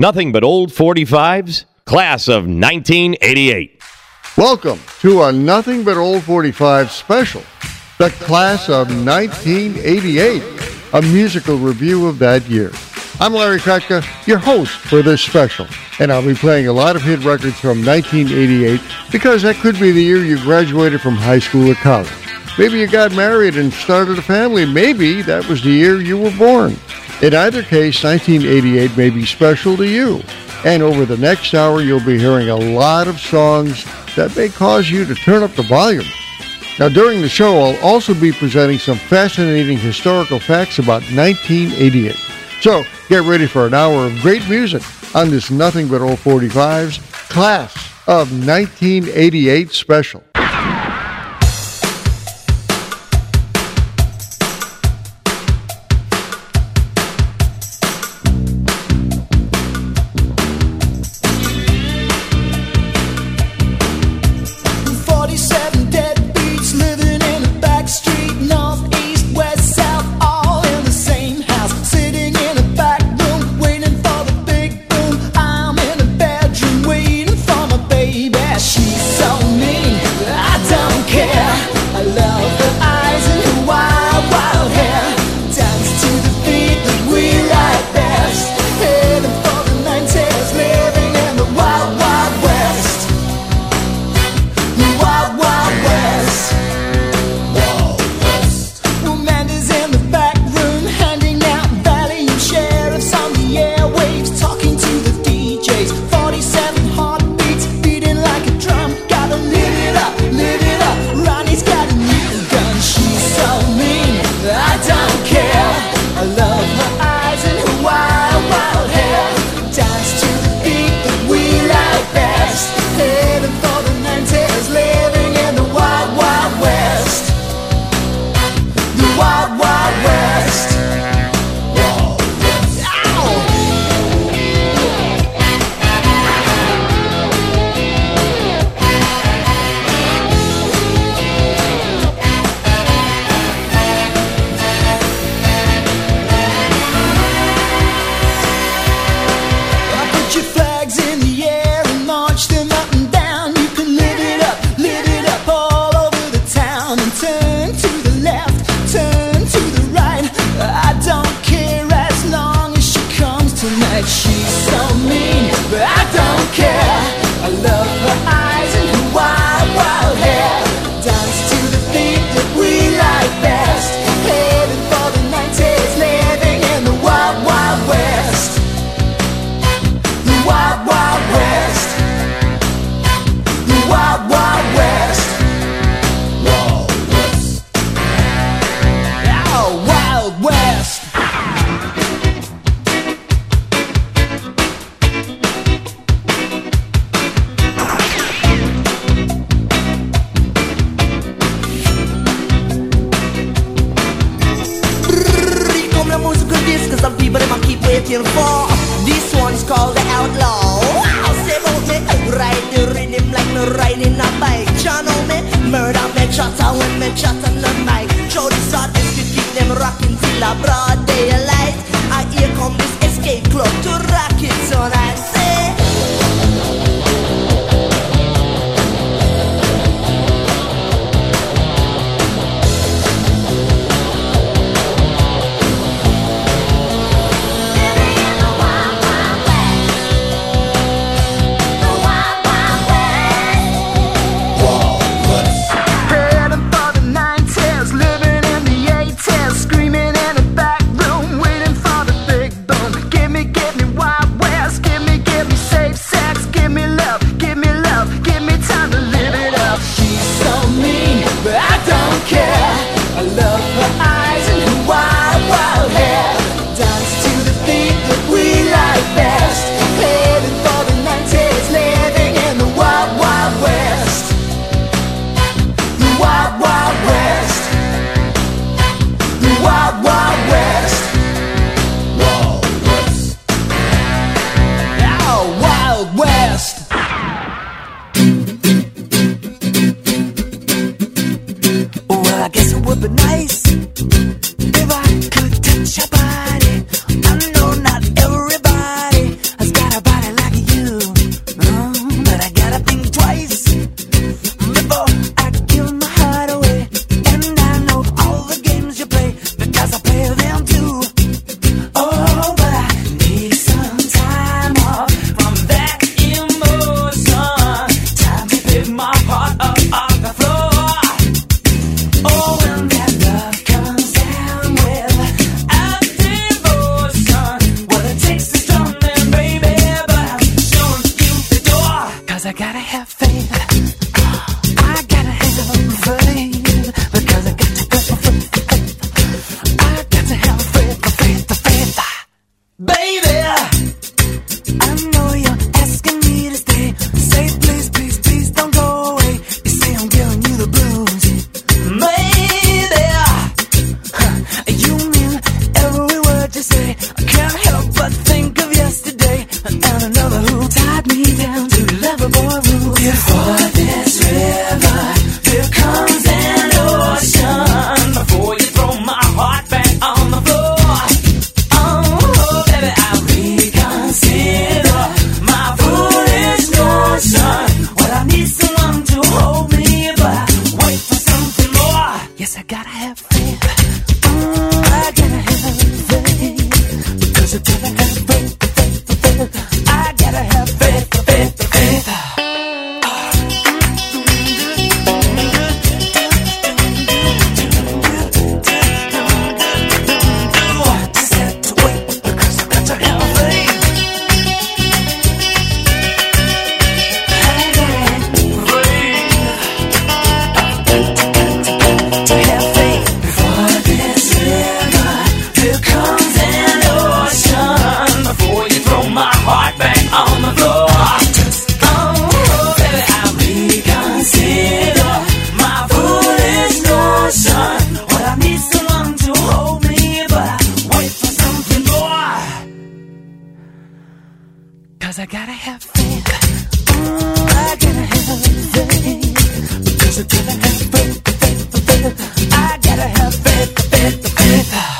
Nothing but old 45s, class of 1988. Welcome to a Nothing But Old 45 special, the class of 1988, a musical review of that year. I'm Larry Kratka, your host for this special, and I'll be playing a lot of hit records from 1988 because that could be the year you graduated from high school or college. Maybe you got married and started a family. Maybe that was the year you were born. In either case, 1988 may be special to you. And over the next hour, you'll be hearing a lot of songs that may cause you to turn up the volume. Now, during the show, I'll also be presenting some fascinating historical facts about 1988. So, get ready for an hour of great music on this Nothing But Old 45's Class of 1988 special. If I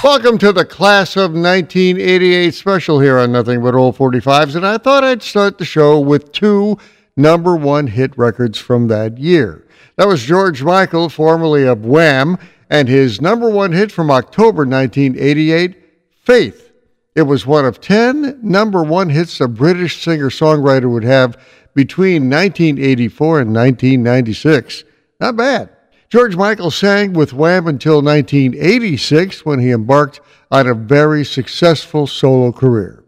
Welcome to the class of 1988 special here on Nothing But Old 45s, and I thought I'd start the show with two number one hit records from that year. That was George Michael, formerly of Wham, and his number one hit from October 1988, Faith. It was one of 10 number one hits a British singer songwriter would have between 1984 and 1996. Not bad. George Michael sang with Wham until 1986 when he embarked on a very successful solo career.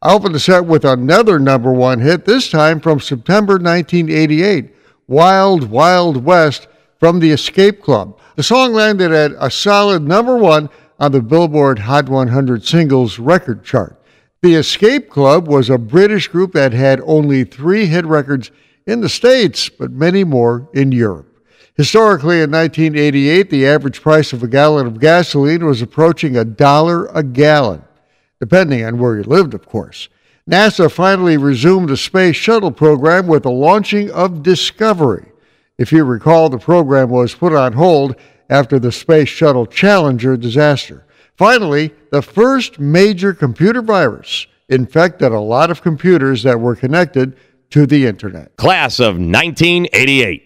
I opened the set with another number one hit, this time from September 1988, Wild Wild West from the Escape Club. The song landed at a solid number one on the Billboard Hot 100 Singles record chart. The Escape Club was a British group that had only three hit records in the States, but many more in Europe. Historically, in 1988, the average price of a gallon of gasoline was approaching a dollar a gallon, depending on where you lived, of course. NASA finally resumed the space shuttle program with the launching of Discovery. If you recall, the program was put on hold after the Space Shuttle Challenger disaster. Finally, the first major computer virus infected a lot of computers that were connected to the Internet. Class of 1988.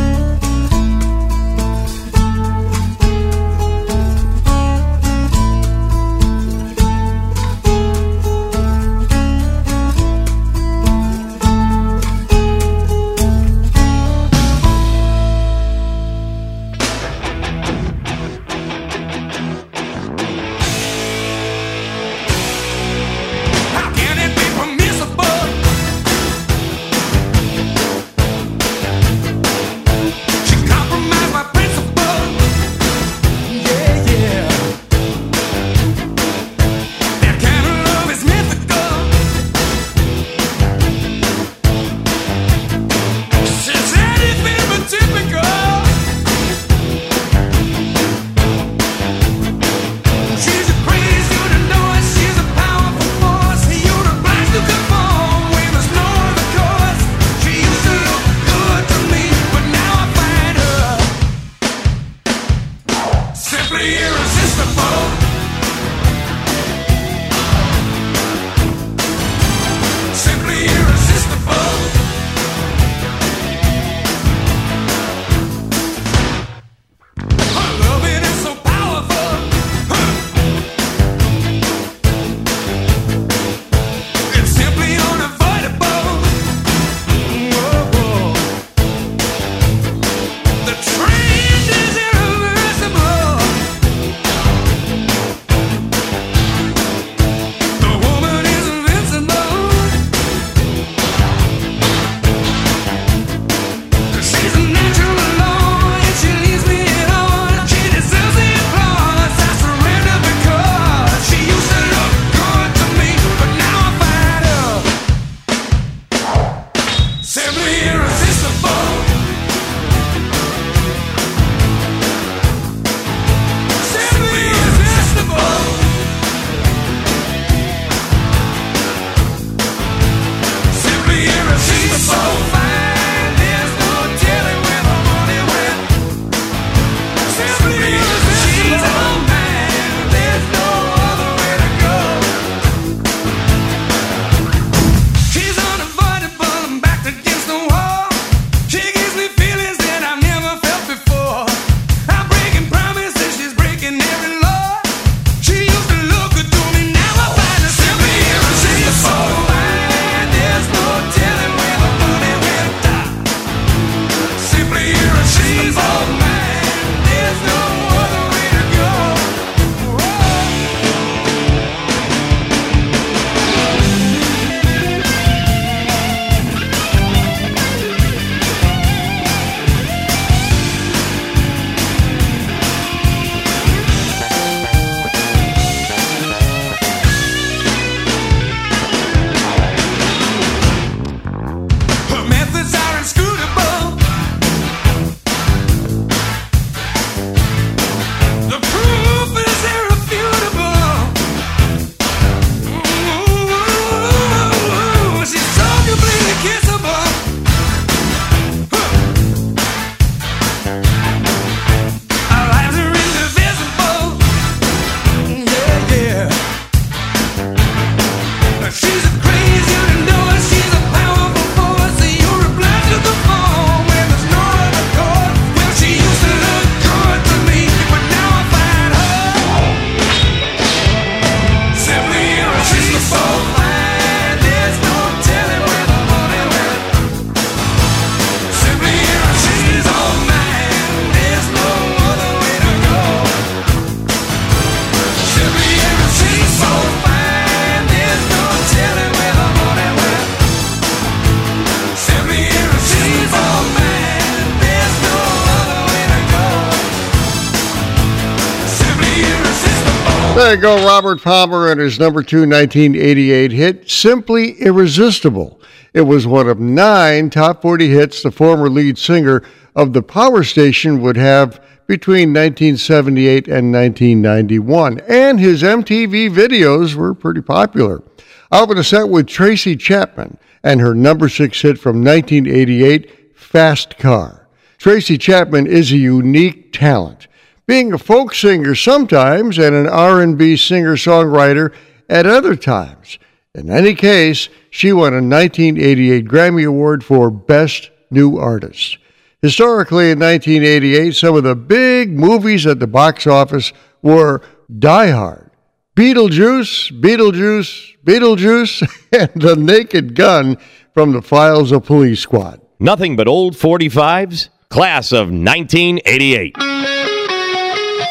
You go, Robert Palmer and his number two 1988 hit, Simply Irresistible. It was one of nine top 40 hits the former lead singer of the Power Station would have between 1978 and 1991, and his MTV videos were pretty popular. Out with a set with Tracy Chapman and her number six hit from 1988, Fast Car. Tracy Chapman is a unique talent being a folk singer sometimes and an R&B singer-songwriter at other times. In any case, she won a 1988 Grammy Award for Best New Artist. Historically, in 1988, some of the big movies at the box office were Die Hard, Beetlejuice, Beetlejuice, Beetlejuice, and The Naked Gun from the Files of Police Squad. Nothing but old 45s, class of 1988.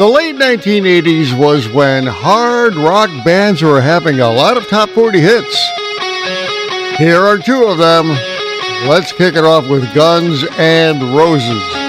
The late 1980s was when hard rock bands were having a lot of top 40 hits. Here are two of them. Let's kick it off with Guns N' Roses.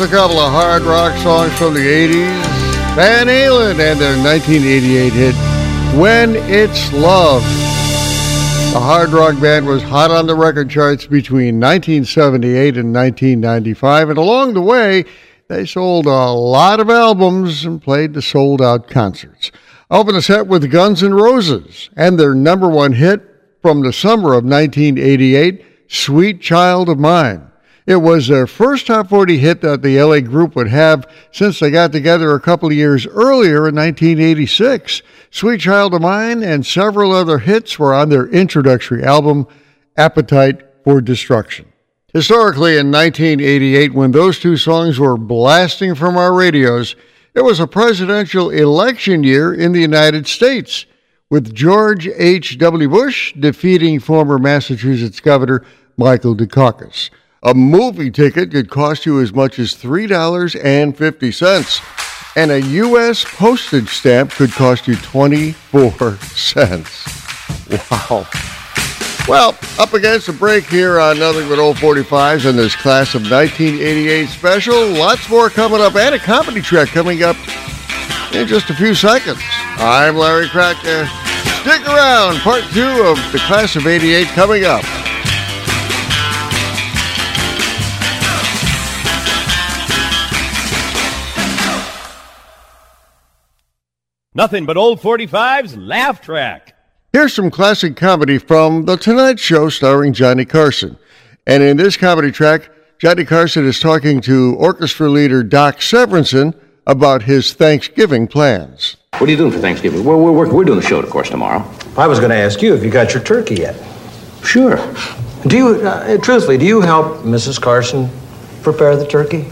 A couple of hard rock songs from the 80s. Van Halen and their 1988 hit, When It's Love. The hard rock band was hot on the record charts between 1978 and 1995, and along the way, they sold a lot of albums and played the sold out concerts. Open a set with Guns N' Roses and their number one hit from the summer of 1988, Sweet Child of Mine. It was their first top 40 hit that the LA group would have since they got together a couple of years earlier in 1986. Sweet Child of Mine and several other hits were on their introductory album, Appetite for Destruction. Historically, in 1988, when those two songs were blasting from our radios, it was a presidential election year in the United States, with George H.W. Bush defeating former Massachusetts Governor Michael Dukakis. A movie ticket could cost you as much as $3.50, and a U.S. postage stamp could cost you 24 cents. Wow. Well, up against the break here on Nothing But Old 45s in this class of 1988 special. Lots more coming up, and a comedy track coming up in just a few seconds. I'm Larry Kratka. Stick around, part two of the class of 88 coming up. Nothing but old 45's laugh track. Here's some classic comedy from The Tonight Show starring Johnny Carson. And in this comedy track, Johnny Carson is talking to orchestra leader Doc Severinsen about his Thanksgiving plans. What are you doing for Thanksgiving? We're, we're, we're, we're doing the show, of course, tomorrow. I was going to ask you if you got your turkey yet. Sure. Do you, uh, truthfully, do you help Mrs. Carson prepare the turkey?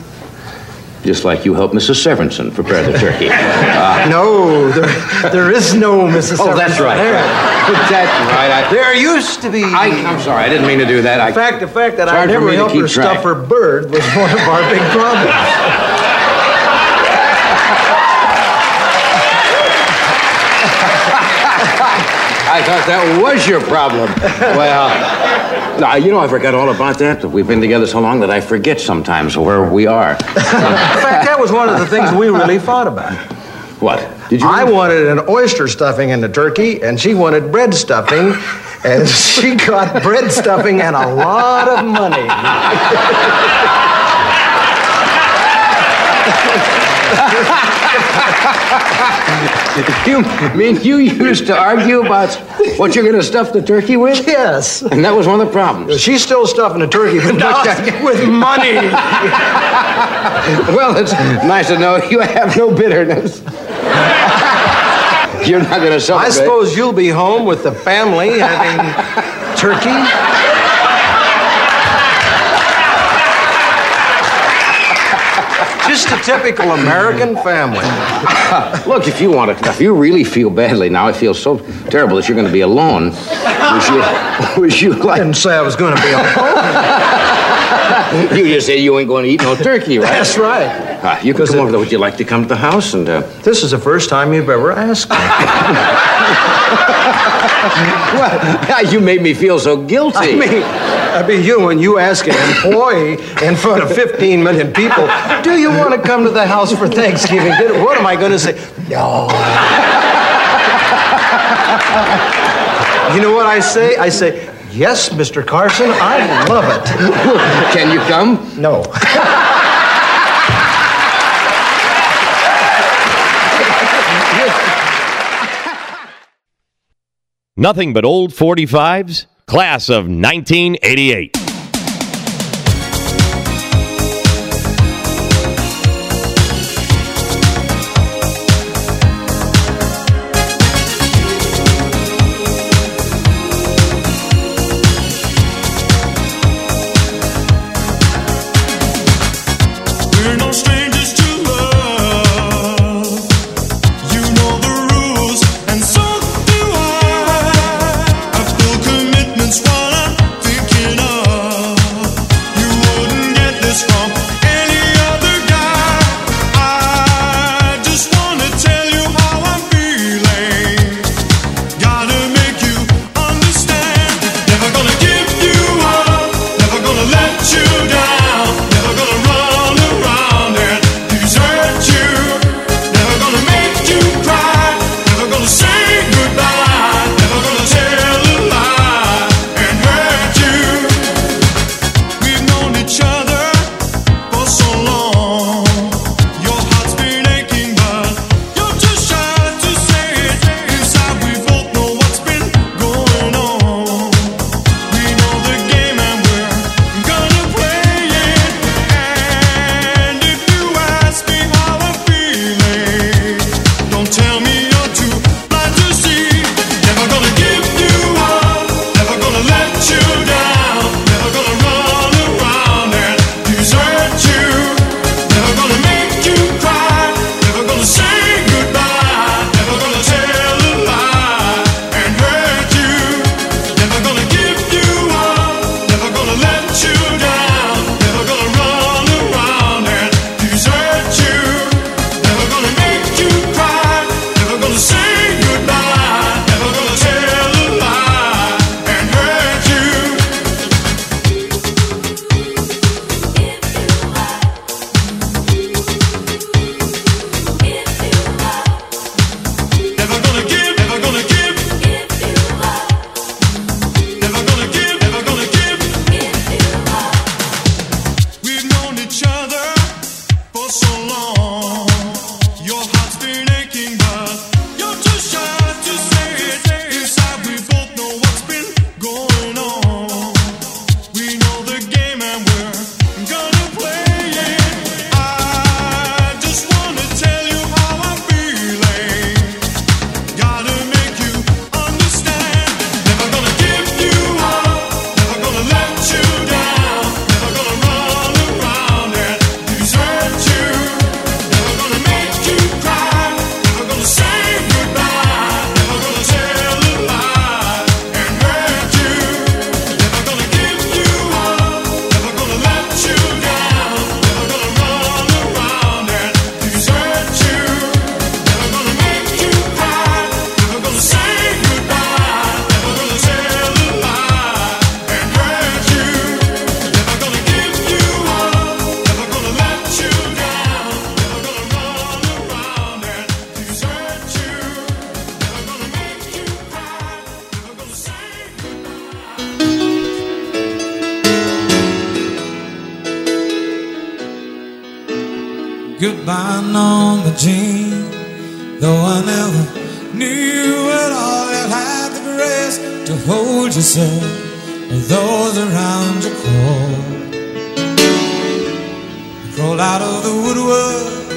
Just like you helped Mrs. Severinsen prepare the turkey. Uh, no, there, there is no Mrs. oh, that's right. there. That's right. I, There used to be. I, I'm sorry. I didn't mean to do that. In fact, the fact that I never helped her track. stuff her bird was one of our big problems. I thought that was your problem. well, no, you know, I forgot all about that. We've been together so long that I forget sometimes where we are. In fact, that was one of the things we really fought about. What? Did you? I wanted an oyster stuffing in the turkey, and she wanted bread stuffing, and she got bread stuffing and a lot of money. You mean you used to argue about what you're going to stuff the turkey with? Yes. And that was one of the problems. She's still stuffing the turkey, but not with money. Well, it's nice to know you have no bitterness. You're not going to celebrate. I suppose you'll be home with the family having turkey. Just a typical American family. Look, if you want to, if you really feel badly now, I feel so terrible that you're going to be alone. Would you, would you I didn't say I was going to be alone. You just say you ain't going to eat no turkey, right? That's right. Uh, you can come over. Would you like to come to the house and? Uh, This is the first time you've ever asked me. well, you made me feel so guilty. I mean, I mean, you when you ask an employee in front of 15 million people, do you want to come to the house for Thanksgiving dinner? What am I going to say? No. you know what I say? I say, yes, Mr. Carson, I love it. Can you come? No. Nothing but old 45's class of 1988. Goodbye, Norma Jean. Though I never knew it all, you had the grace to hold yourself with those around you crawl. Crawled out of the woodwork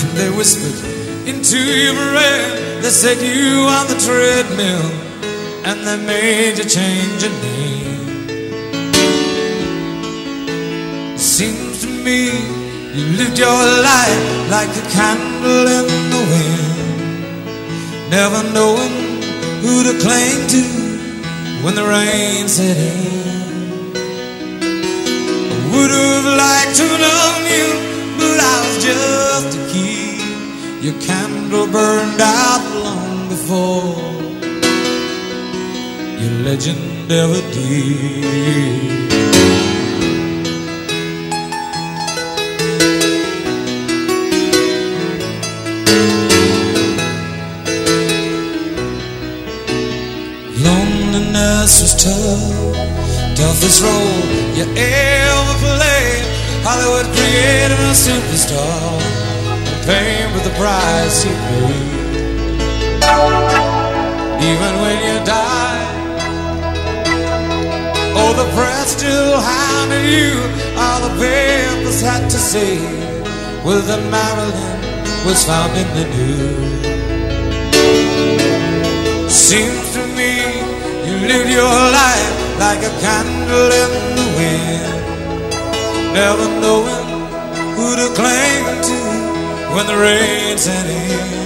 and they whispered into your brain. They said you on the treadmill and they made you change your name. Seems to me you lived your life like a candle in the wind, never knowing who to cling to when the rain set in. I would have liked to know you, but I was just a kid. Your candle burned out long before your legend ever did. Toughest role you ever played. Hollywood created a superstar, paying with the price you paid. Even when you die, oh, the press still hounded you. All the papers had to say was that Marilyn was found in the news. Seems lived your life like a candle in the wind, never knowing who to cling to when the rain set in.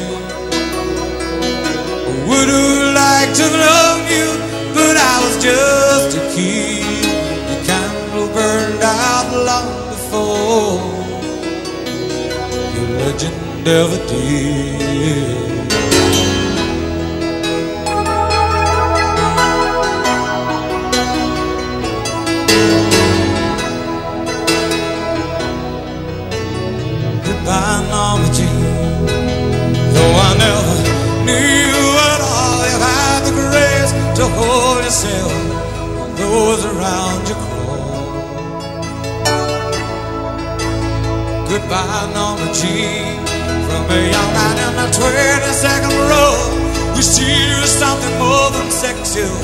Would have liked to love you, but I was just a kid. The candle burned out long before your legend ever did. When around you crawl. Goodbye, Norma Jean. From a young man in the 22nd row, we see you something more than sexual,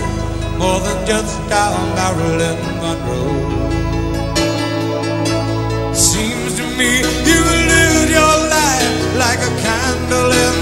more than just our Marilyn Monroe. Seems to me you lived your life like a candle in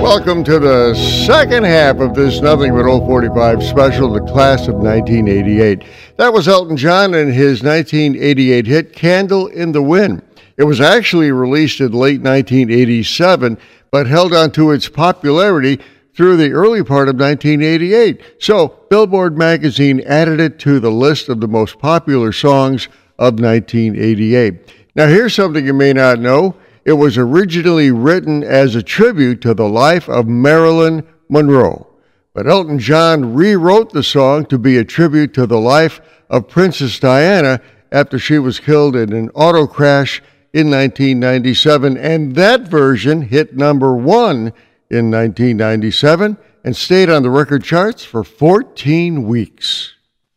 Welcome to the second half of this Nothing But Old 45 special, the class of 1988. That was Elton John and his 1988 hit Candle in the Wind. It was actually released in late 1987, but held on to its popularity through the early part of 1988. So, Billboard magazine added it to the list of the most popular songs of 1988. Now, here's something you may not know. It was originally written as a tribute to the life of Marilyn Monroe. But Elton John rewrote the song to be a tribute to the life of Princess Diana after she was killed in an auto crash in 1997. And that version hit number one in 1997 and stayed on the record charts for 14 weeks.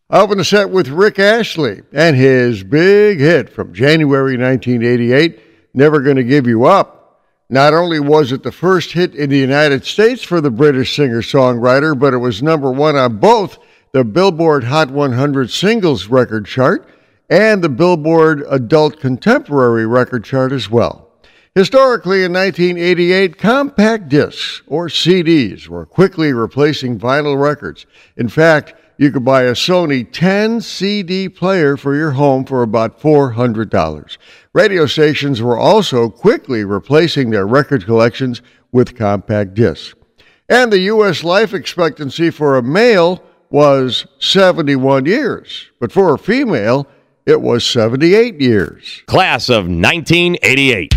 Up in the set with Rick Astley and his big hit from January 1988, Never Gonna Give You Up. Not only was it the first hit in the United States for the British singer songwriter, but it was number one on both the Billboard Hot 100 Singles record chart and the Billboard Adult Contemporary record chart as well. Historically, in 1988, compact discs, or CDs, were quickly replacing vinyl records. In fact, you could buy a Sony 10 CD player for your home for about $400. Radio stations were also quickly replacing their record collections with compact discs. And the U.S. life expectancy for a male was 71 years, but for a female, it was 78 years. Class of 1988.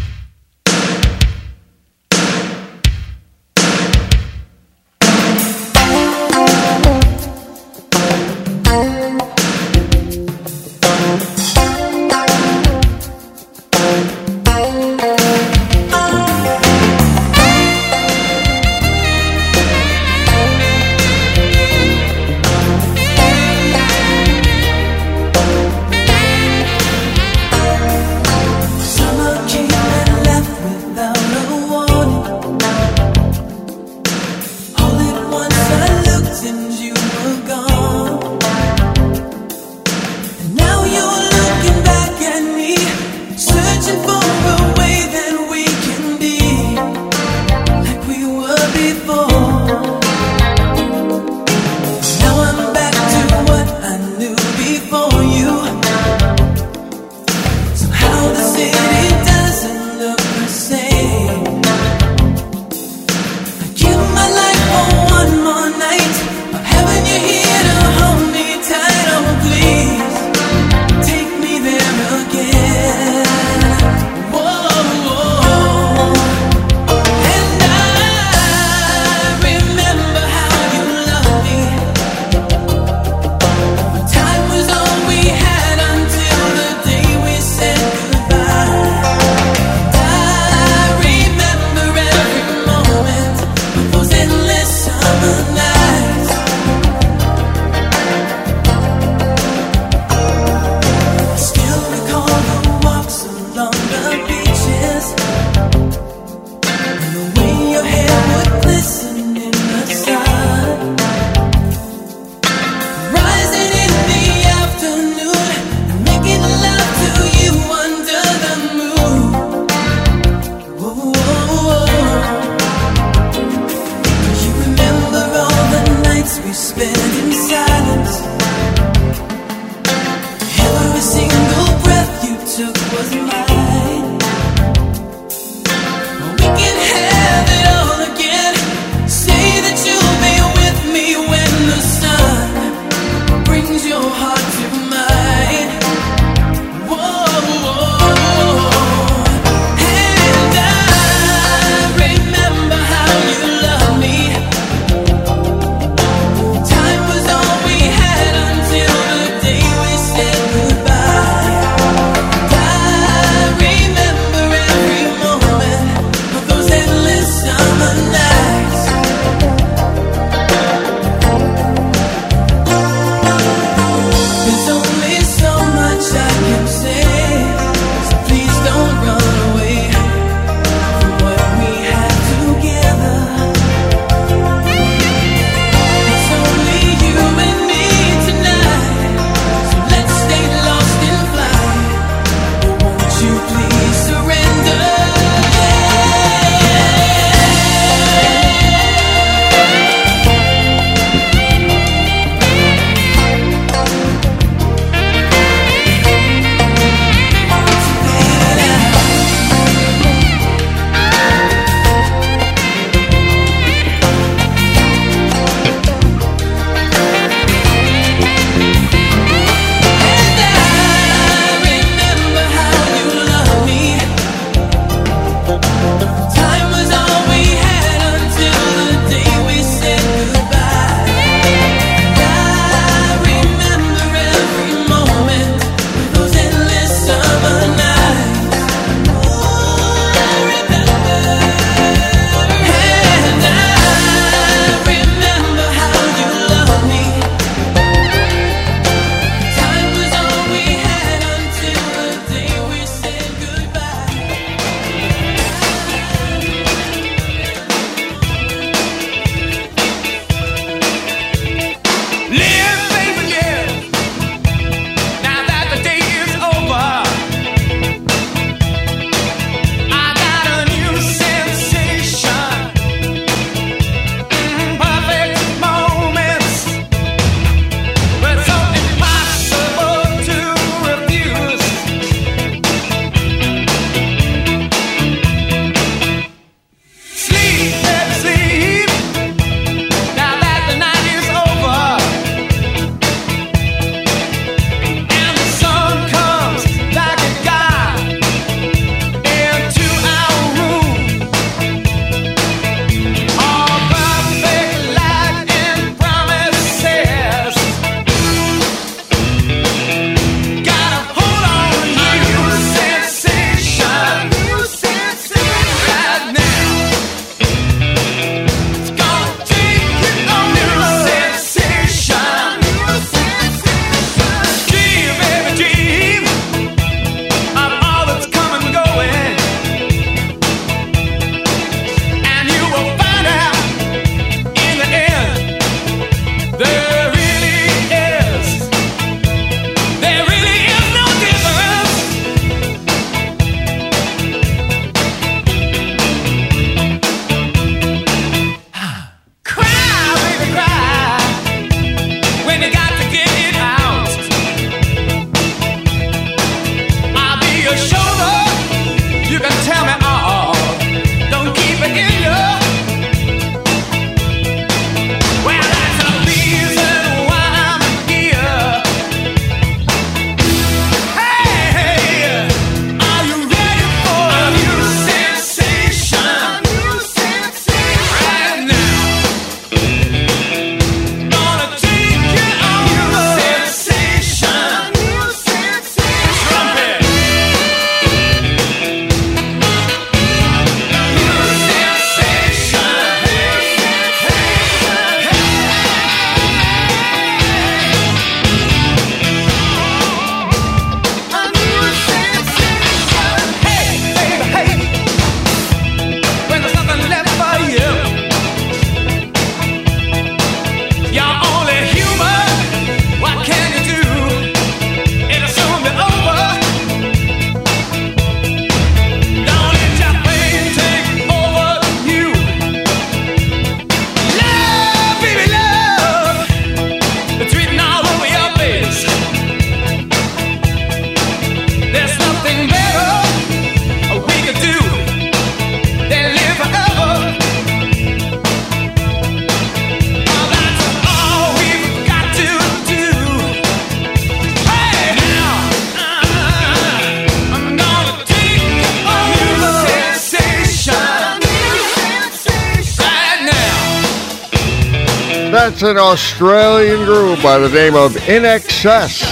That's an Australian group by the name of INXS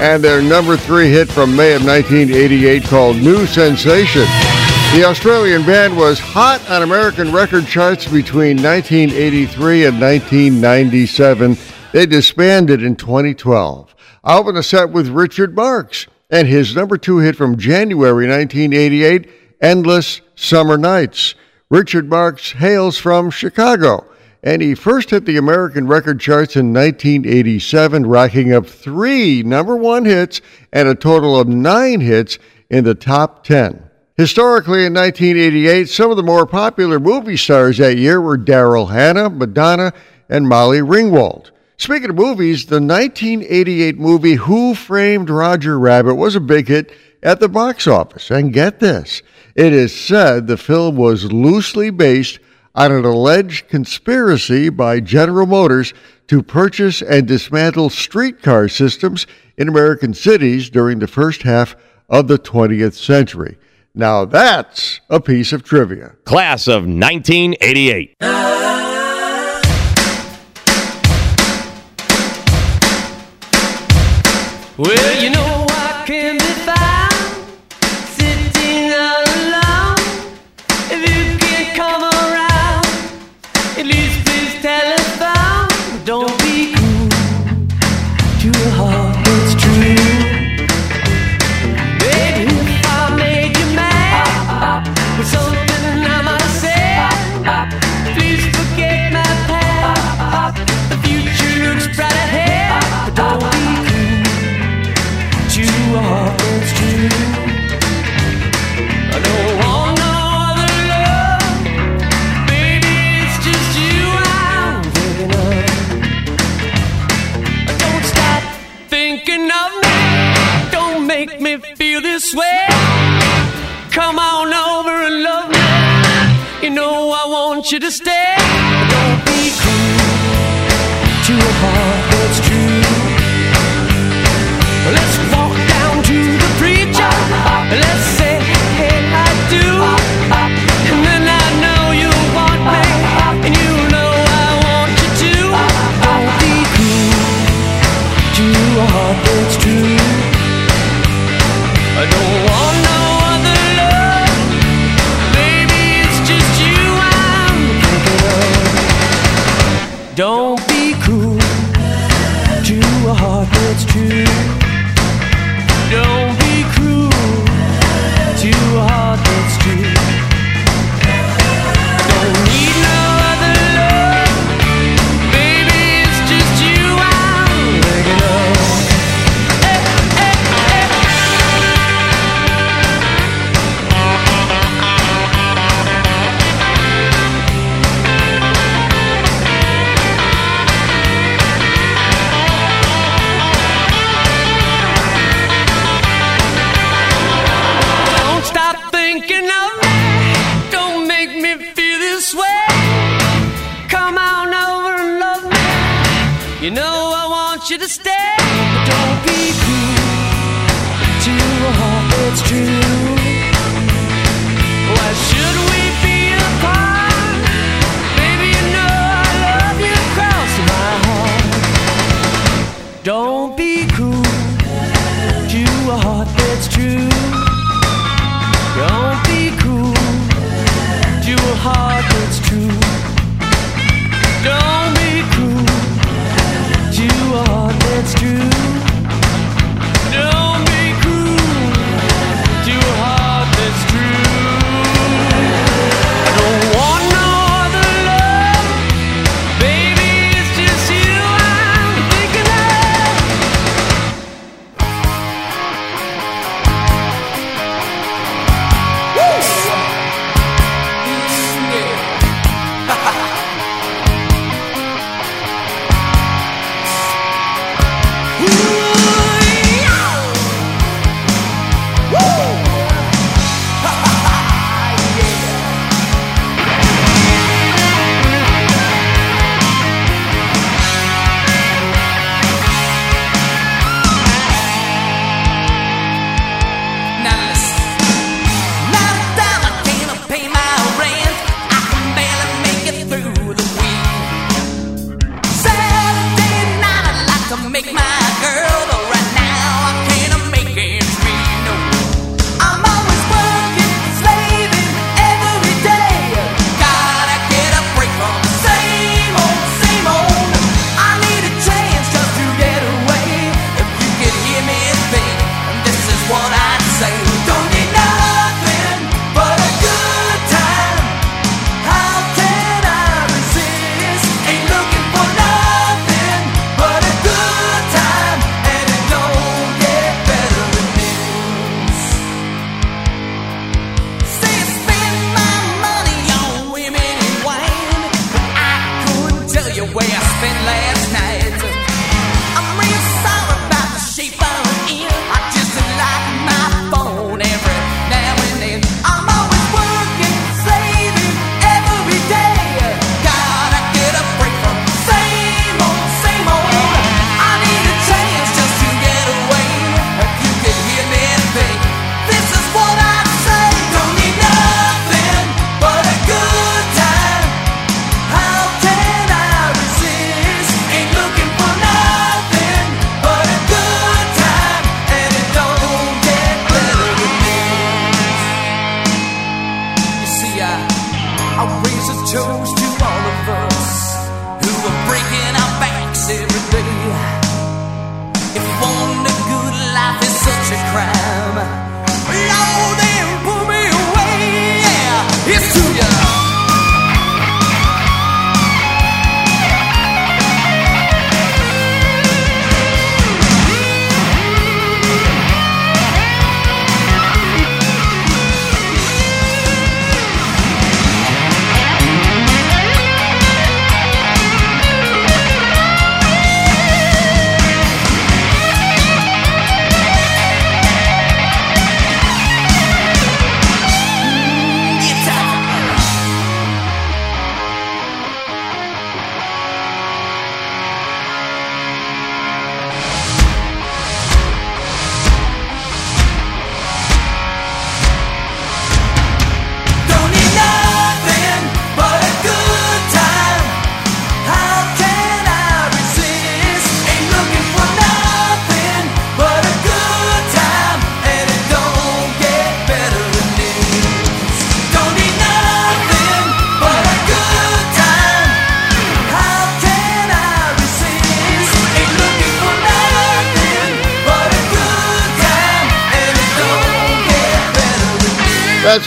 and their number three hit from May of 1988 called New Sensation. The Australian band was hot on American record charts between 1983 and 1997. They disbanded in 2012. I open the set with Richard Marx and his number two hit from January 1988, Endless Summer Nights. Richard Marx hails from Chicago, and he first hit the American record charts in 1987, racking up three number one hits and a total of nine hits in the top 10. Historically, in 1988, some of the more popular movie stars that year were Daryl Hannah, Madonna, and Molly Ringwald. Speaking of movies, the 1988 movie Who Framed Roger Rabbit was a big hit at the box office. And get this it is said the film was loosely based on an alleged conspiracy by General Motors to purchase and dismantle streetcar systems in American cities during the first half of the 20th century. Now that's a piece of trivia. Class of 1988. Well, you know to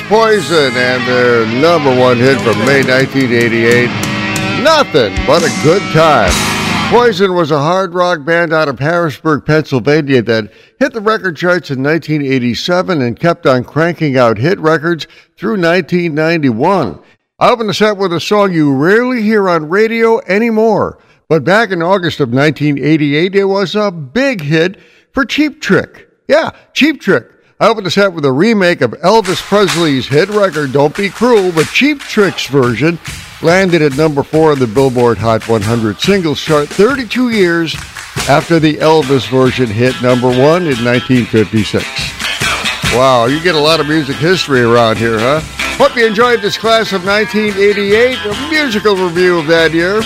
Poison and their number one hit from May 1988. Nothing but a good time. Poison was a hard rock band out of Harrisburg, Pennsylvania that hit the record charts in 1987 and kept on cranking out hit records through 1991. I opened the set with a song you rarely hear on radio anymore, but back in August of 1988, it was a big hit for Cheap Trick. Yeah, Cheap Trick. I opened the set with a remake of Elvis Presley's hit record Don't Be Cruel, but Cheap Trick's version landed at number four on the Billboard Hot 100 singles chart 32 years after the Elvis version hit number one in 1956. Wow, you get a lot of music history around here, huh? Hope you enjoyed this class of 1988, a musical review of that year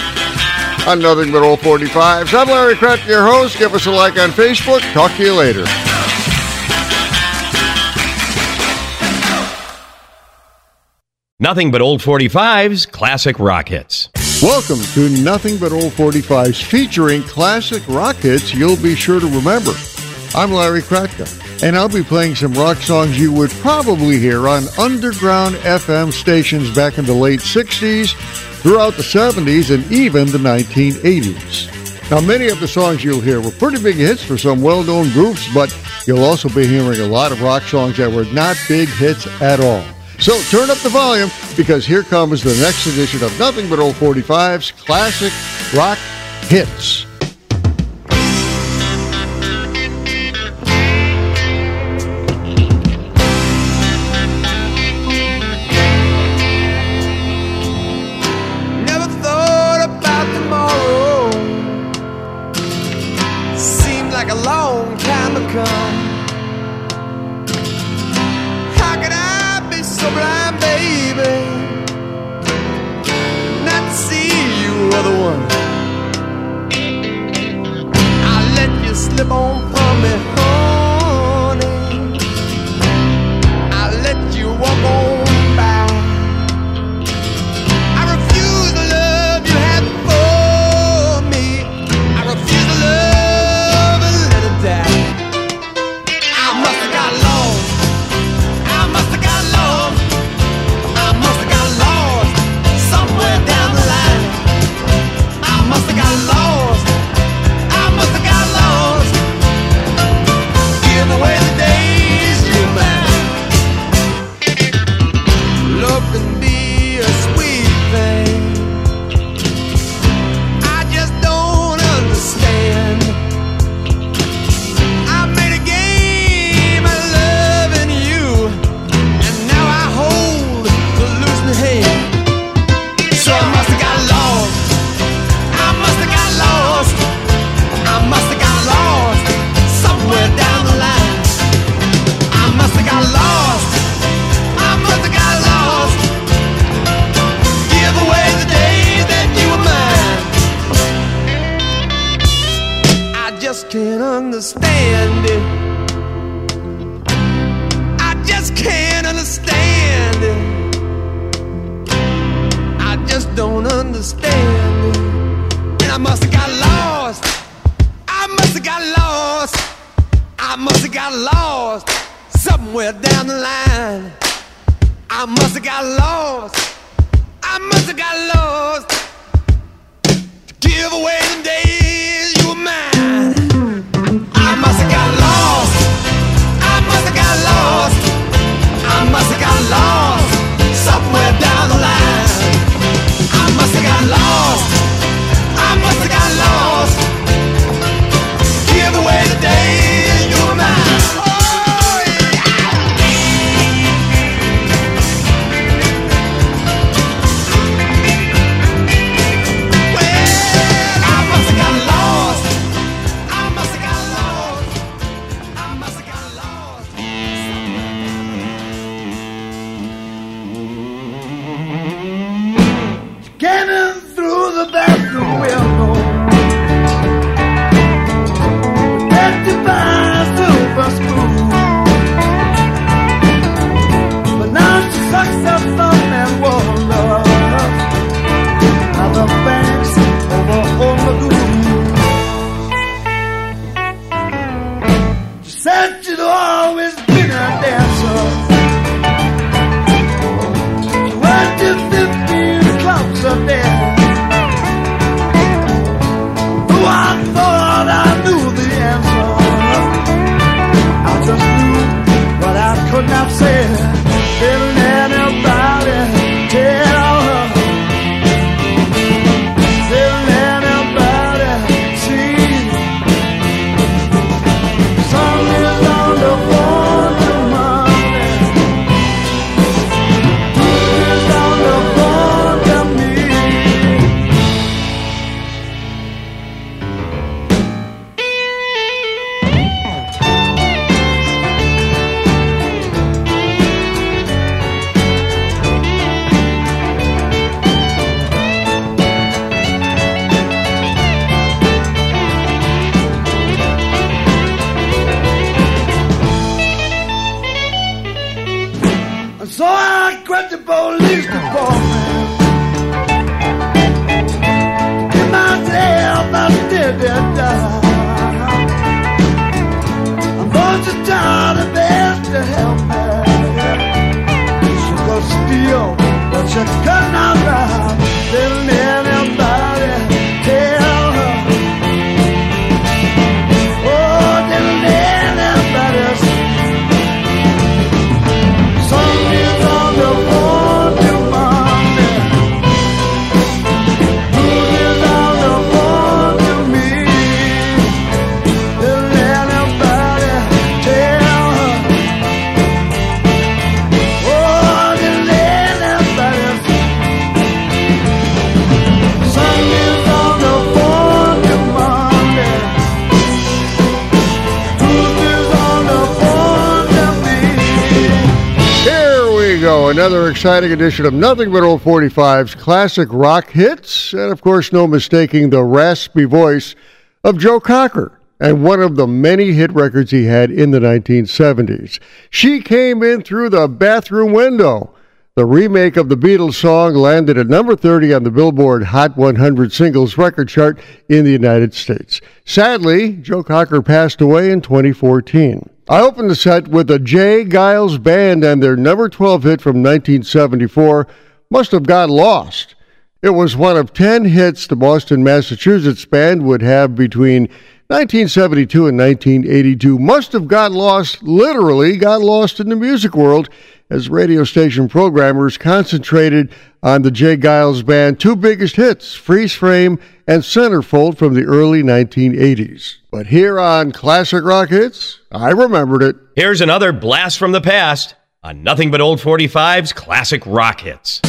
on Nothing But Old 45s. I'm Larry Kratka, your host. Give us a like on Facebook. Talk to you later. Nothing but old 45s, classic rock hits. Welcome to Nothing But Old 45s featuring classic rock hits you'll be sure to remember. I'm Larry Kratka, and I'll be playing some rock songs you would probably hear on underground FM stations back in the late 60s, throughout the 70s, and even the 1980s. Now, many of the songs you'll hear were pretty big hits for some well known groups, but you'll also be hearing a lot of rock songs that were not big hits at all. So turn up the volume because here comes the next edition of Nothing But Old 45's Classic Rock Hits. Exciting edition of Nothing But Old 45's classic rock hits. And of course, no mistaking the raspy voice of Joe Cocker and one of the many hit records he had in the 1970s. She came in through the bathroom window. The remake of the Beatles song landed at number 30 on the Billboard Hot 100 singles record chart in the United States. Sadly, Joe Cocker passed away in 2014. I opened the set with the J. Geils Band and their number 12 hit from 1974, Must Have Got Lost. It was one of 10 hits the Boston, Massachusetts band would have between 1972 and 1982. Must have got lost, literally got lost in the music world as radio station programmers concentrated on the J. Geils Band two biggest hits, Freeze Frame and Centerfold from the early 1980s. But here on Classic Rock Hits, I remembered it. Here's another blast from the past on Nothing But Old 45's classic rock hits.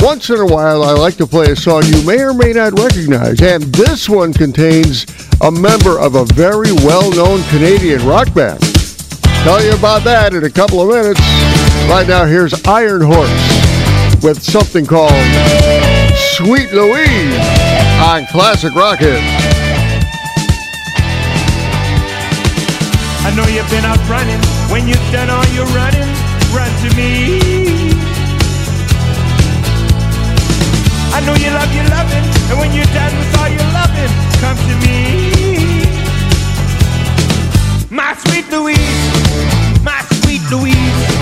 Once in a while, I like to play a song you may or may not recognize, and this one contains a member of a very well known Canadian rock band. Tell you about that in a couple of minutes. Right now, here's Iron Horse with something called Sweet Louise on Classic Rock Hits. I know you've been out running. When you've done all your running, run to me. I know you love your loving, and when you're done with all your loving, come to me. My sweet Louise, my sweet Louise,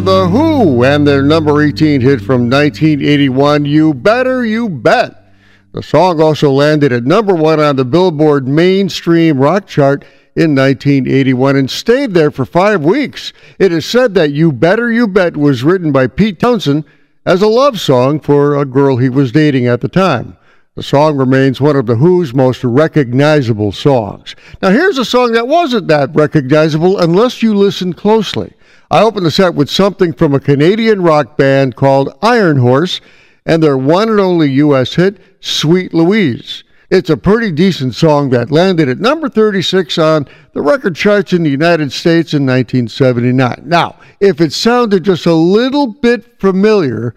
The Who and their number 18 hit from 1981, You Better You Bet. The song also landed at number one on the Billboard mainstream rock chart in 1981 and stayed there for five weeks. It is said that You Better You Bet was written by Pete Townshend as a love song for a girl he was dating at the time. The song remains one of The Who's most recognizable songs. Now, here's a song that wasn't that recognizable unless you listen closely. I opened the set with something from a Canadian rock band called Iron Horse and their one and only U.S. hit, Sweet Louise. It's a pretty decent song that landed at number 36 on the record charts in the United States in 1979. Now, if it sounded just a little bit familiar,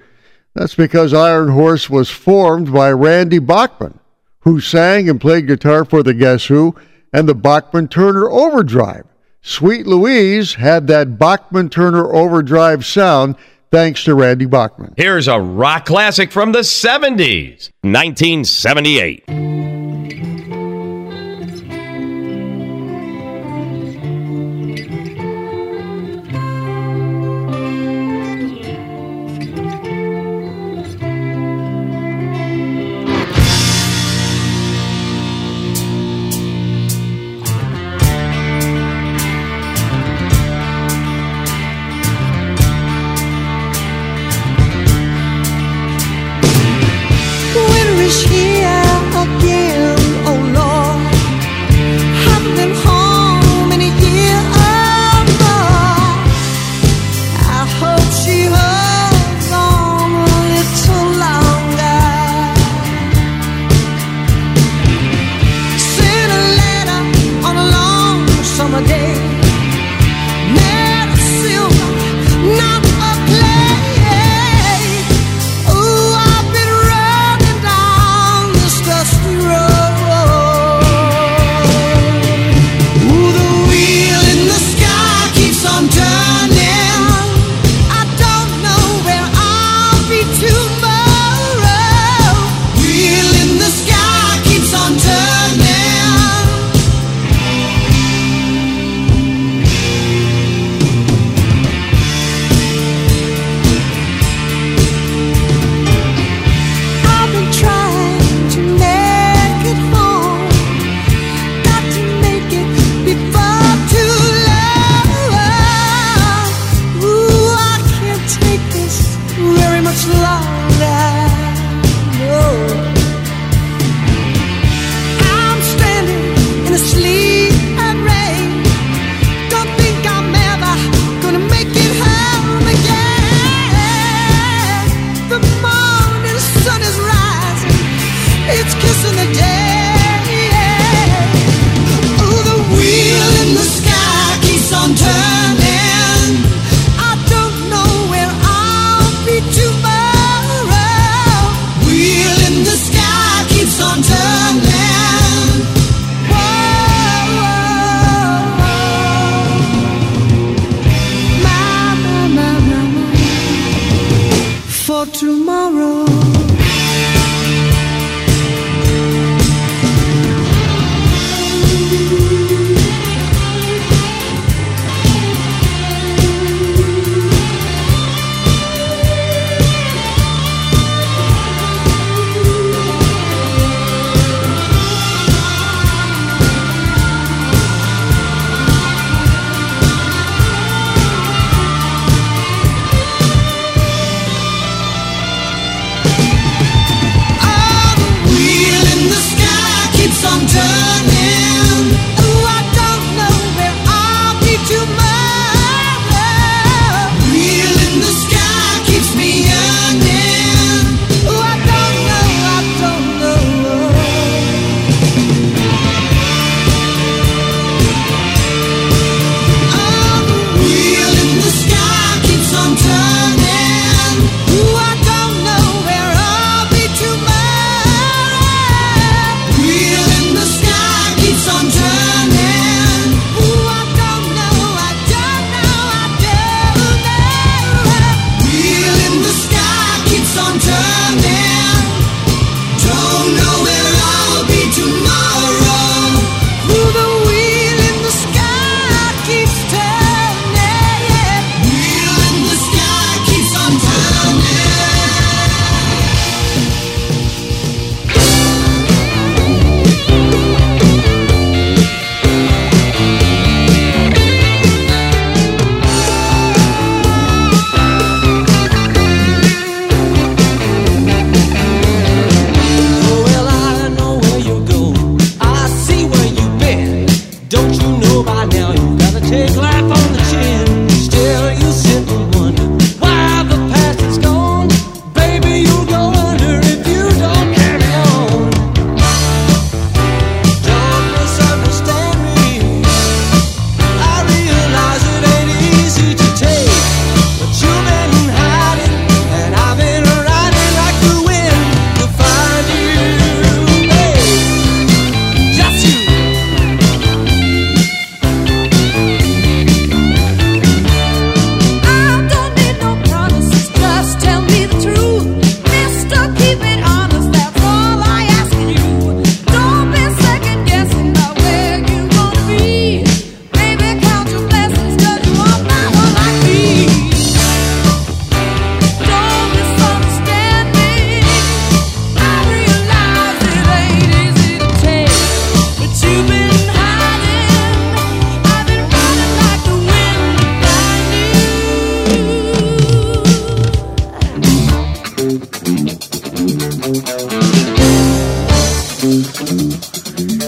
that's because Iron Horse was formed by Randy Bachman, who sang and played guitar for the Guess Who and the Bachman Turner Overdrive. Sweet Louise had that Bachman Turner overdrive sound thanks to Randy Bachman. Here's a rock classic from the 70s, 1978. you.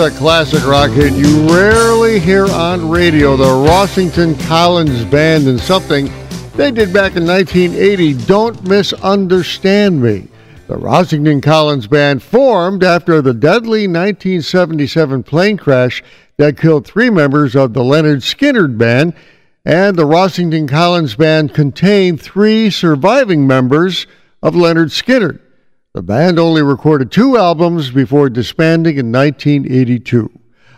A classic rock hit you rarely hear on radio the Rossington Collins Band and something they did back in 1980. Don't misunderstand me. The Rossington Collins Band formed after the deadly 1977 plane crash that killed three members of the Lynyrd Skynyrd Band, and the Rossington Collins Band contained three surviving members of Lynyrd Skynyrd. The band only recorded two albums before disbanding in 1982.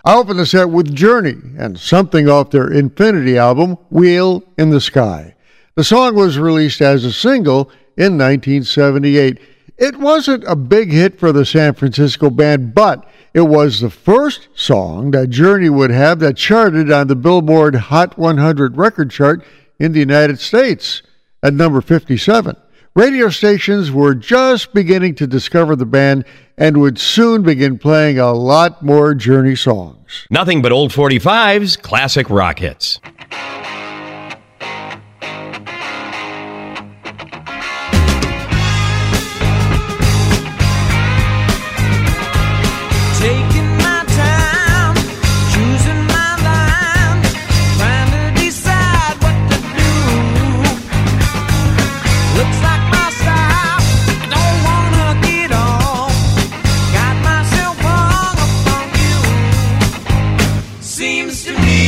I opened the set with Journey and something off their Infinity album, Wheel in the Sky. The song was released as a single in 1978. It wasn't a big hit for the San Francisco band, but it was the first song that Journey would have that charted on the Billboard Hot 100 record chart in the United States at number 57. Radio stations were just beginning to discover the band and would soon begin playing a lot more Journey songs. Nothing but old 45s, classic rock hits. Seems to me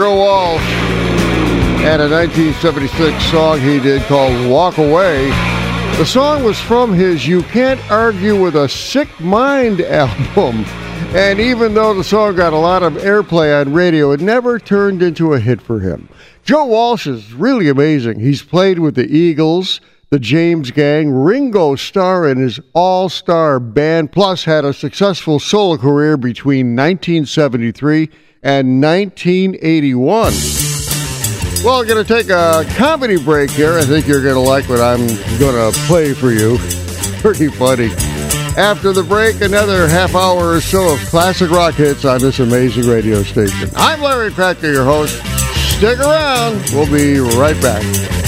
Joe Walsh and a 1976 song he did called Walk Away. The song was from his You Can't Argue with a Sick Mind album. And even though the song got a lot of airplay on radio, it never turned into a hit for him. Joe Walsh is really amazing. He's played with the Eagles, the James Gang, Ringo Starr, and his all star band, plus had a successful solo career between 1973 and 1981. Well, I'm going to take a comedy break here. I think you're going to like what I'm going to play for you. Pretty funny. After the break, another half hour or so of classic rock hits on this amazing radio station. I'm Larry Kratka, your host. Stick around. We'll be right back.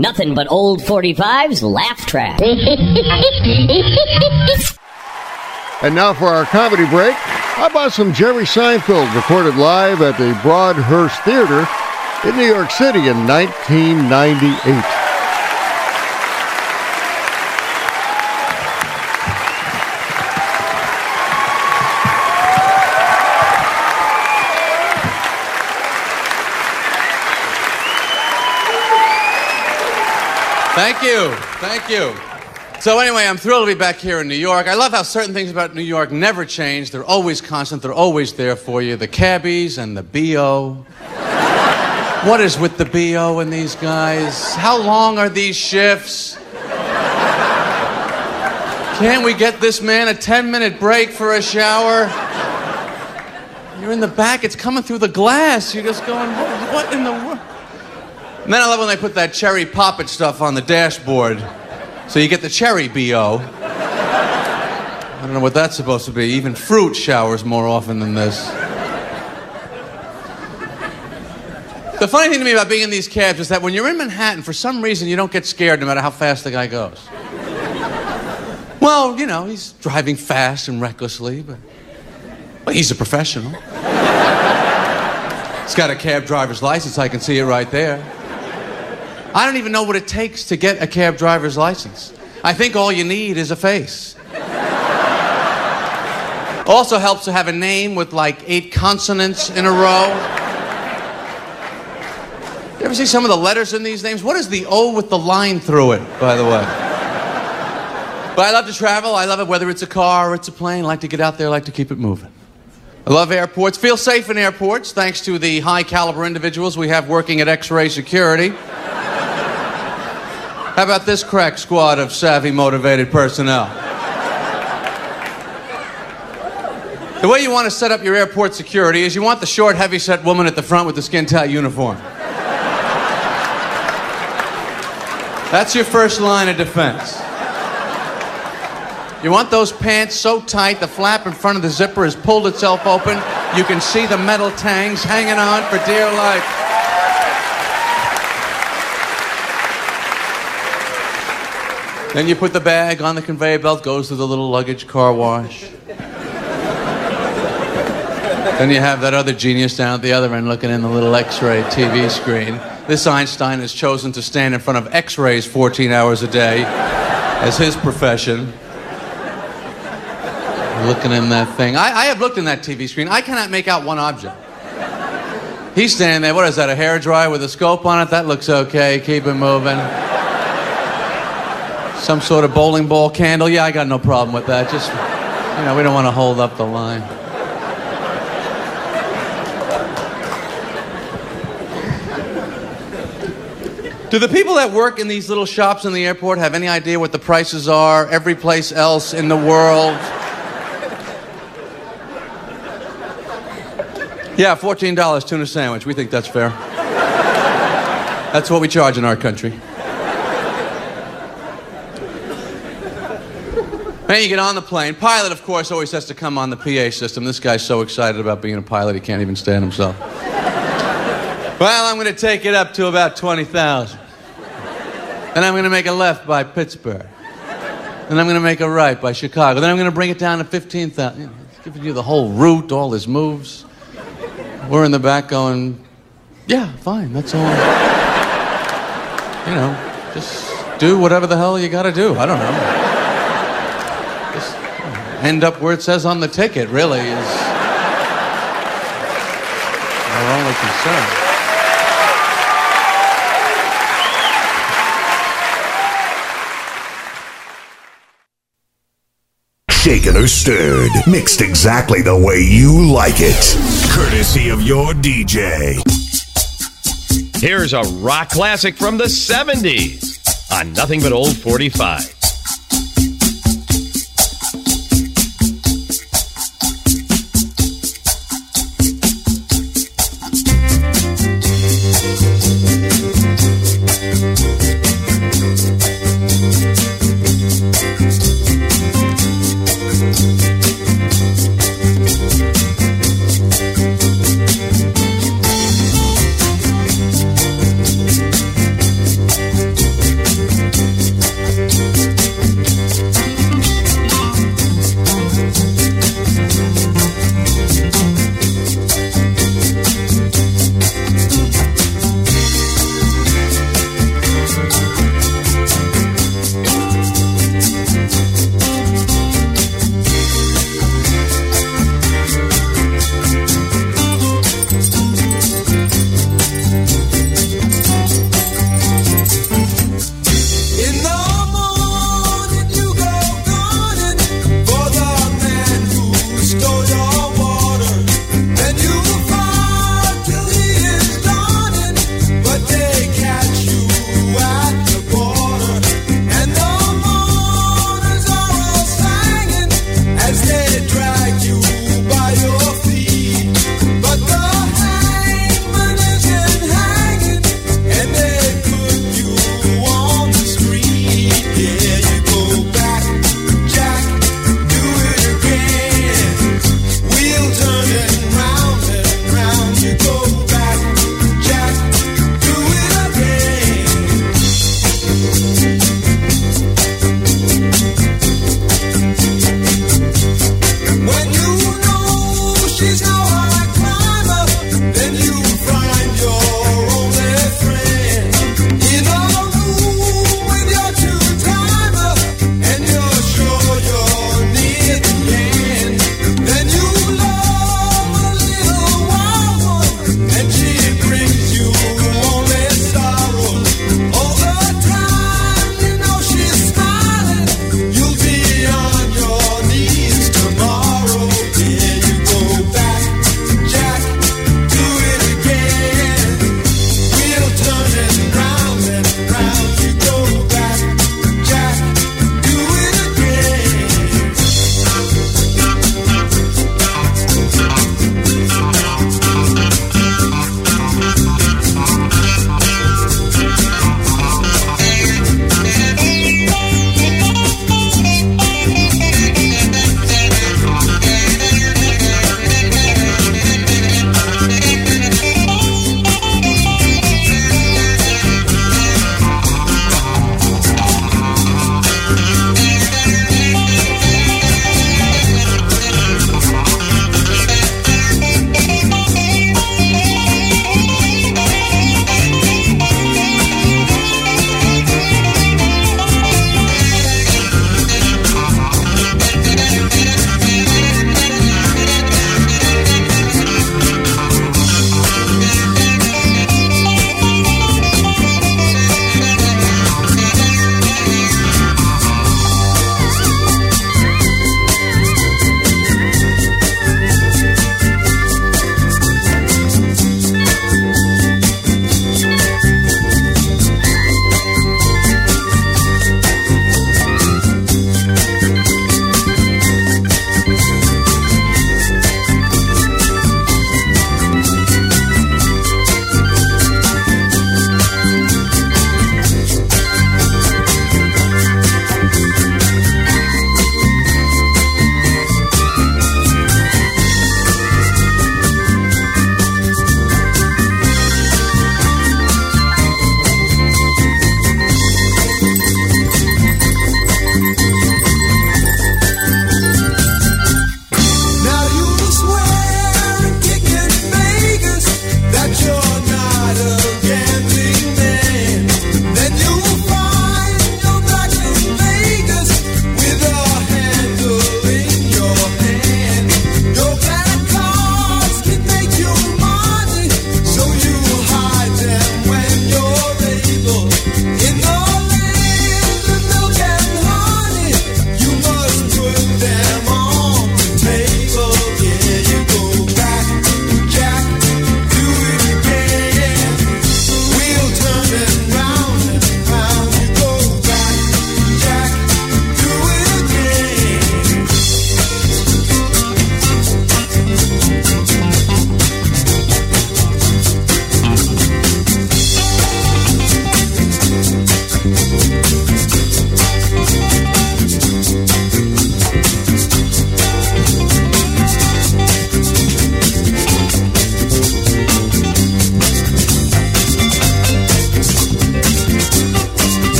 Nothing but old 45's laugh track. And now for our comedy break. How about some Jerry Seinfeld recorded live at the Broadhurst Theater in New York City in 1998? Thank you. Thank you. So, anyway, I'm thrilled to be back here in New York. I love how certain things about New York never change. They're always constant, they're always there for you. The cabbies and the BO. what is with the BO and these guys? How long are these shifts? Can't we get this man a 10 minute break for a shower? You're in the back, it's coming through the glass. You're just going, what, what in the world? And then I love when they put that cherry poppet stuff on the dashboard. So you get the cherry BO. I don't know what that's supposed to be. Even fruit showers more often than this. The funny thing to me about being in these cabs is that when you're in Manhattan, for some reason, you don't get scared no matter how fast the guy goes. Well, you know, he's driving fast and recklessly, but well, he's a professional. He's got a cab driver's license, I can see it right there. I don't even know what it takes to get a cab driver's license. I think all you need is a face. Also helps to have a name with like eight consonants in a row. You ever see some of the letters in these names? What is the O with the line through it, by the way? But I love to travel. I love it whether it's a car or it's a plane. I like to get out there, I like to keep it moving. I love airports. Feel safe in airports thanks to the high caliber individuals we have working at X ray security. How about this crack squad of savvy, motivated personnel? The way you want to set up your airport security is you want the short, heavy-set woman at the front with the skin-tight uniform. That's your first line of defense. You want those pants so tight the flap in front of the zipper has pulled itself open. You can see the metal tangs hanging on for dear life. Then you put the bag on the conveyor belt, goes to the little luggage car wash. then you have that other genius down at the other end looking in the little x ray TV screen. This Einstein has chosen to stand in front of x rays 14 hours a day as his profession. Looking in that thing. I, I have looked in that TV screen. I cannot make out one object. He's standing there. What is that? A hair dryer with a scope on it? That looks okay. Keep it moving. Some sort of bowling ball candle. Yeah, I got no problem with that. Just, you know, we don't want to hold up the line. Do the people that work in these little shops in the airport have any idea what the prices are every place else in the world? Yeah, $14 tuna sandwich. We think that's fair. That's what we charge in our country. Then you get on the plane. Pilot, of course, always has to come on the PA system. This guy's so excited about being a pilot, he can't even stand himself. well, I'm going to take it up to about 20,000. And I'm going to make a left by Pittsburgh. Then I'm going to make a right by Chicago. Then I'm going to bring it down to 15,000. You know, giving you the whole route, all his moves. We're in the back going, yeah, fine, that's all. You know, just do whatever the hell you got to do. I don't know. Just end up where it says on the ticket, really, is our only concern. Shaken or stirred, mixed exactly the way you like it. Courtesy of your DJ. Here's a rock classic from the 70s on Nothing But Old 45.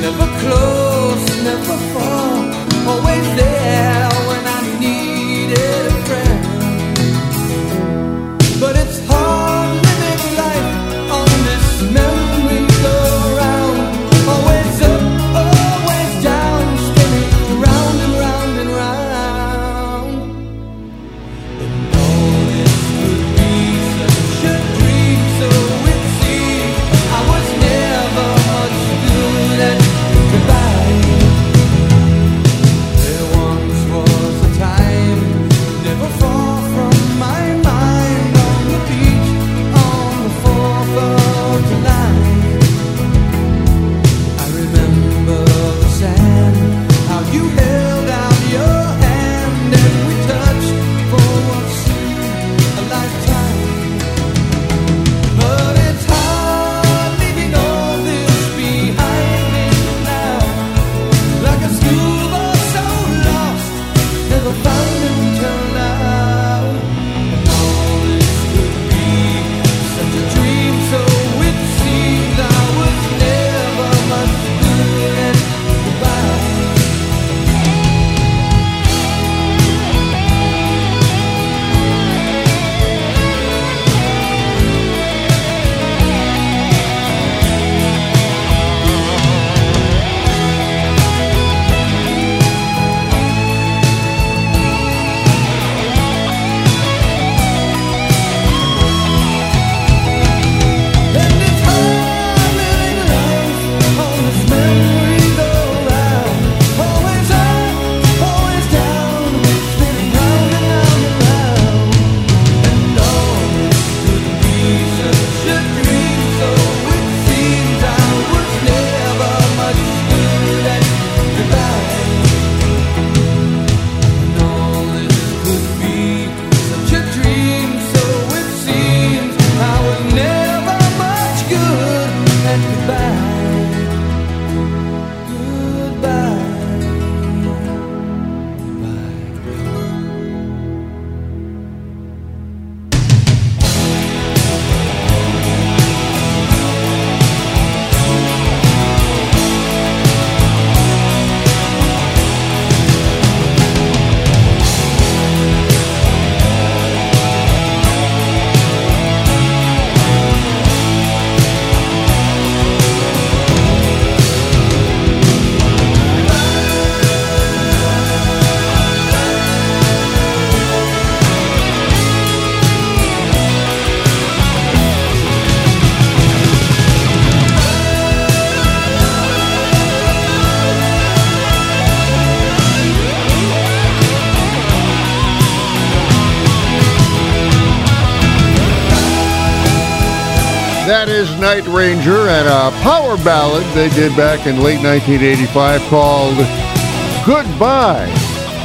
never close, never Night Ranger and a power ballad they did back in late 1985 called Goodbye.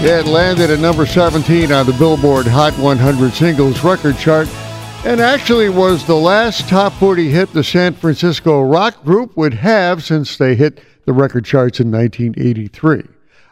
It landed at number 17 on the Billboard Hot 100 Singles record chart and actually was the last top 40 hit the San Francisco rock group would have since they hit the record charts in 1983.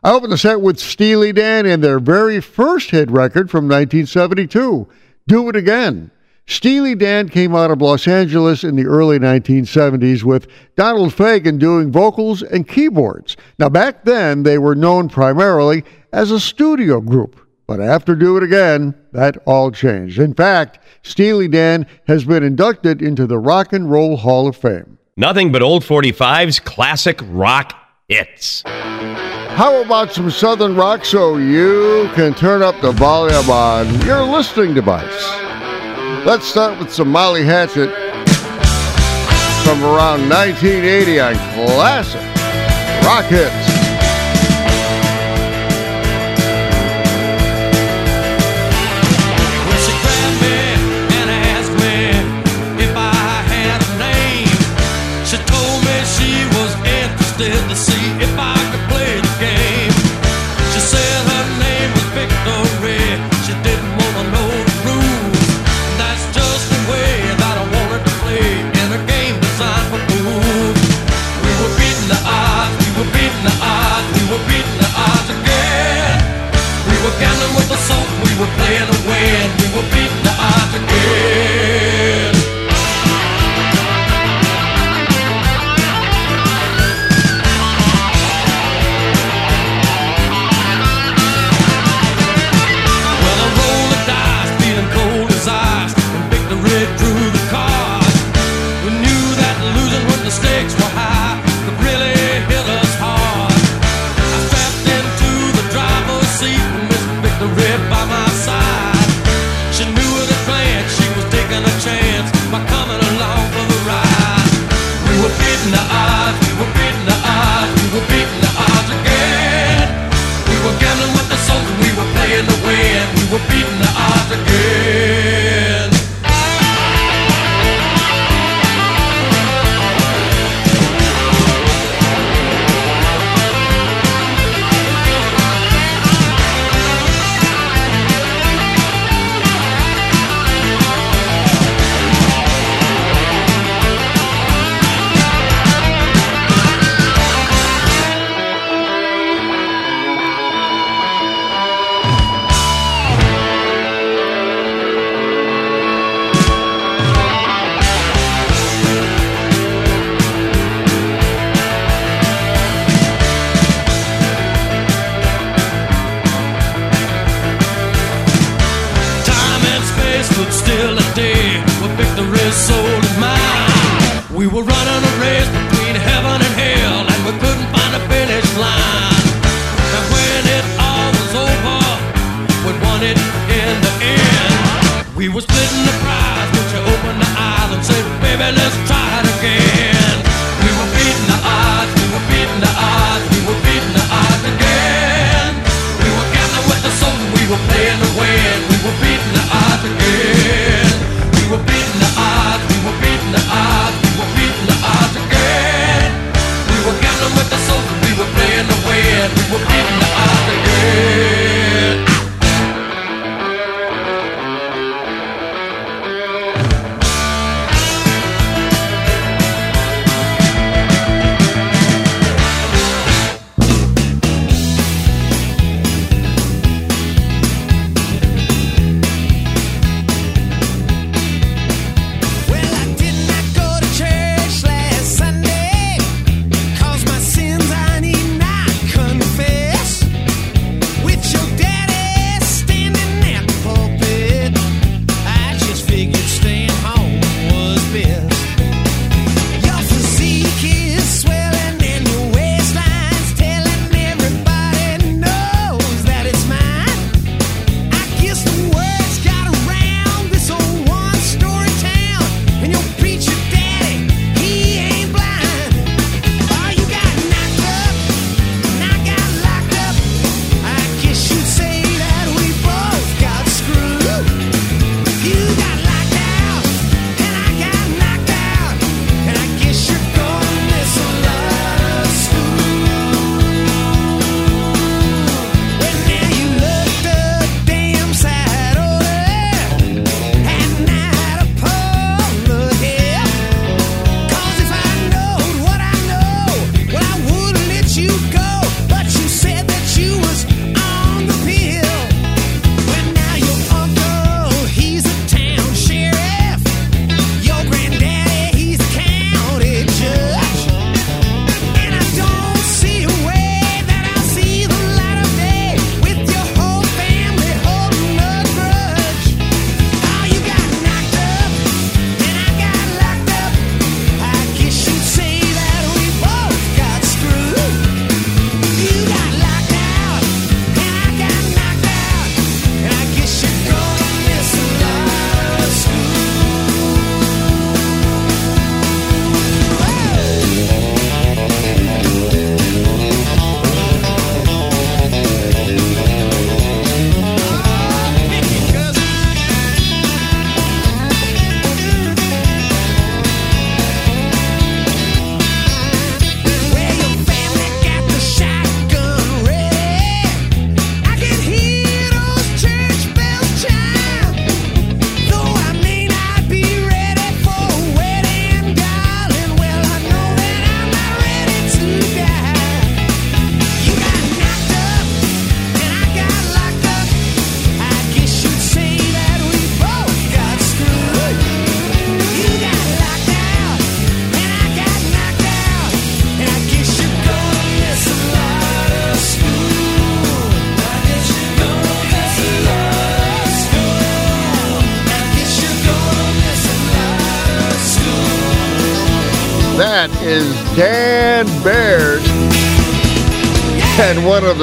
I opened the set with Steely Dan and their very first hit record from 1972, Do It Again. Steely Dan came out of Los Angeles in the early 1970s with Donald Fagen doing vocals and keyboards. Now, back then, they were known primarily as a studio group, but after Do It Again, that all changed. In fact, Steely Dan has been inducted into the Rock and Roll Hall of Fame. Nothing but old 45's classic rock hits. How about some Southern rock so you can turn up the volume on your listening device? Let's start with some Molly Hatchet from around 1980 on classic rock hits. Were playing to win. We were beating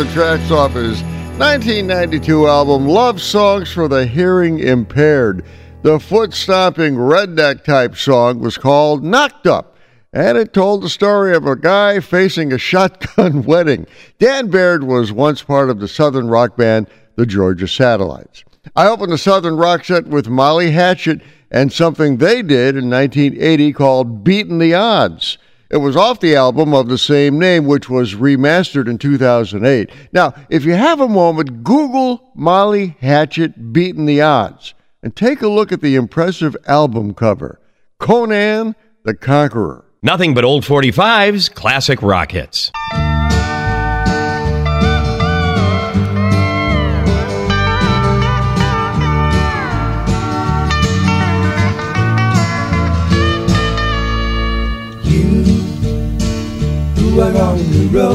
the tracks off his 1992 album, Love Songs for the Hearing Impaired. The foot stomping redneck type song was called Knocked Up, and it told the story of a guy facing a shotgun wedding. Dan Baird was once part of the southern rock band, the Georgia Satellites. I opened the southern rock set with Molly Hatchet and something they did in 1980 called Beatin' the Odds. It was off the album of the same name, which was remastered in 2008. Now, if you have a moment, Google Molly Hatchet Beatin' the Odds and take a look at the impressive album cover Conan the Conqueror. Nothing but old 45s, classic rock hits.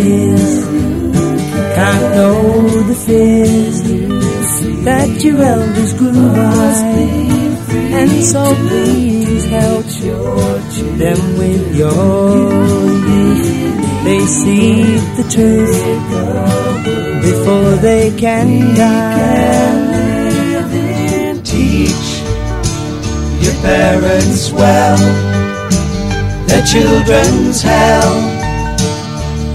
Tender can't know the fears that your elders grew by, and so please help them with your youth. They see the truth before they can die. Teach your parents well, their children's hell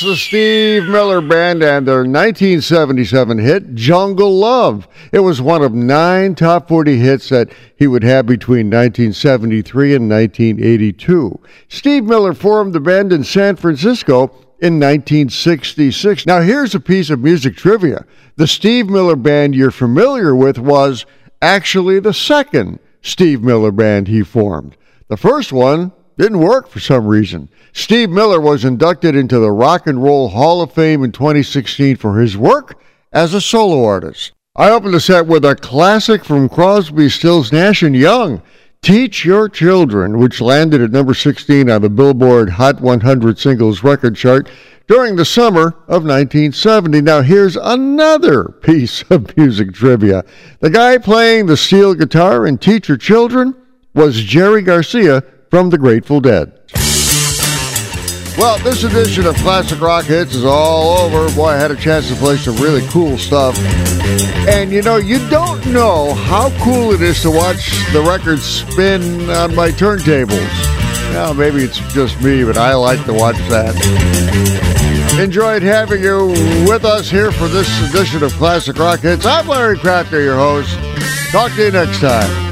That's the Steve Miller Band and their 1977 hit, Jungle Love. It was one of nine top 40 hits that he would have between 1973 and 1982. Steve Miller formed the band in San Francisco in 1966. Now, here's a piece of music trivia. The Steve Miller Band you're familiar with was actually the second Steve Miller Band he formed. The first one didn't work for some reason. Steve Miller was inducted into the Rock and Roll Hall of Fame in 2016 for his work as a solo artist. I opened the set with a classic from Crosby, Stills, Nash and Young, Teach Your Children, which landed at number 16 on the Billboard Hot 100 Singles Record Chart during the summer of 1970. Now, here's another piece of music trivia. The guy playing the steel guitar in Teach Your Children was Jerry Garcia from the Grateful Dead. Well, this edition of Classic Rock Hits is all over. Boy, I had a chance to play some really cool stuff. And you know, you don't know how cool it is to watch the records spin on my turntables. Now, maybe it's just me, but I like to watch that. Enjoyed having you with us here for this edition of Classic Rock Hits. I'm Larry Kratka, your host. Talk to you next time.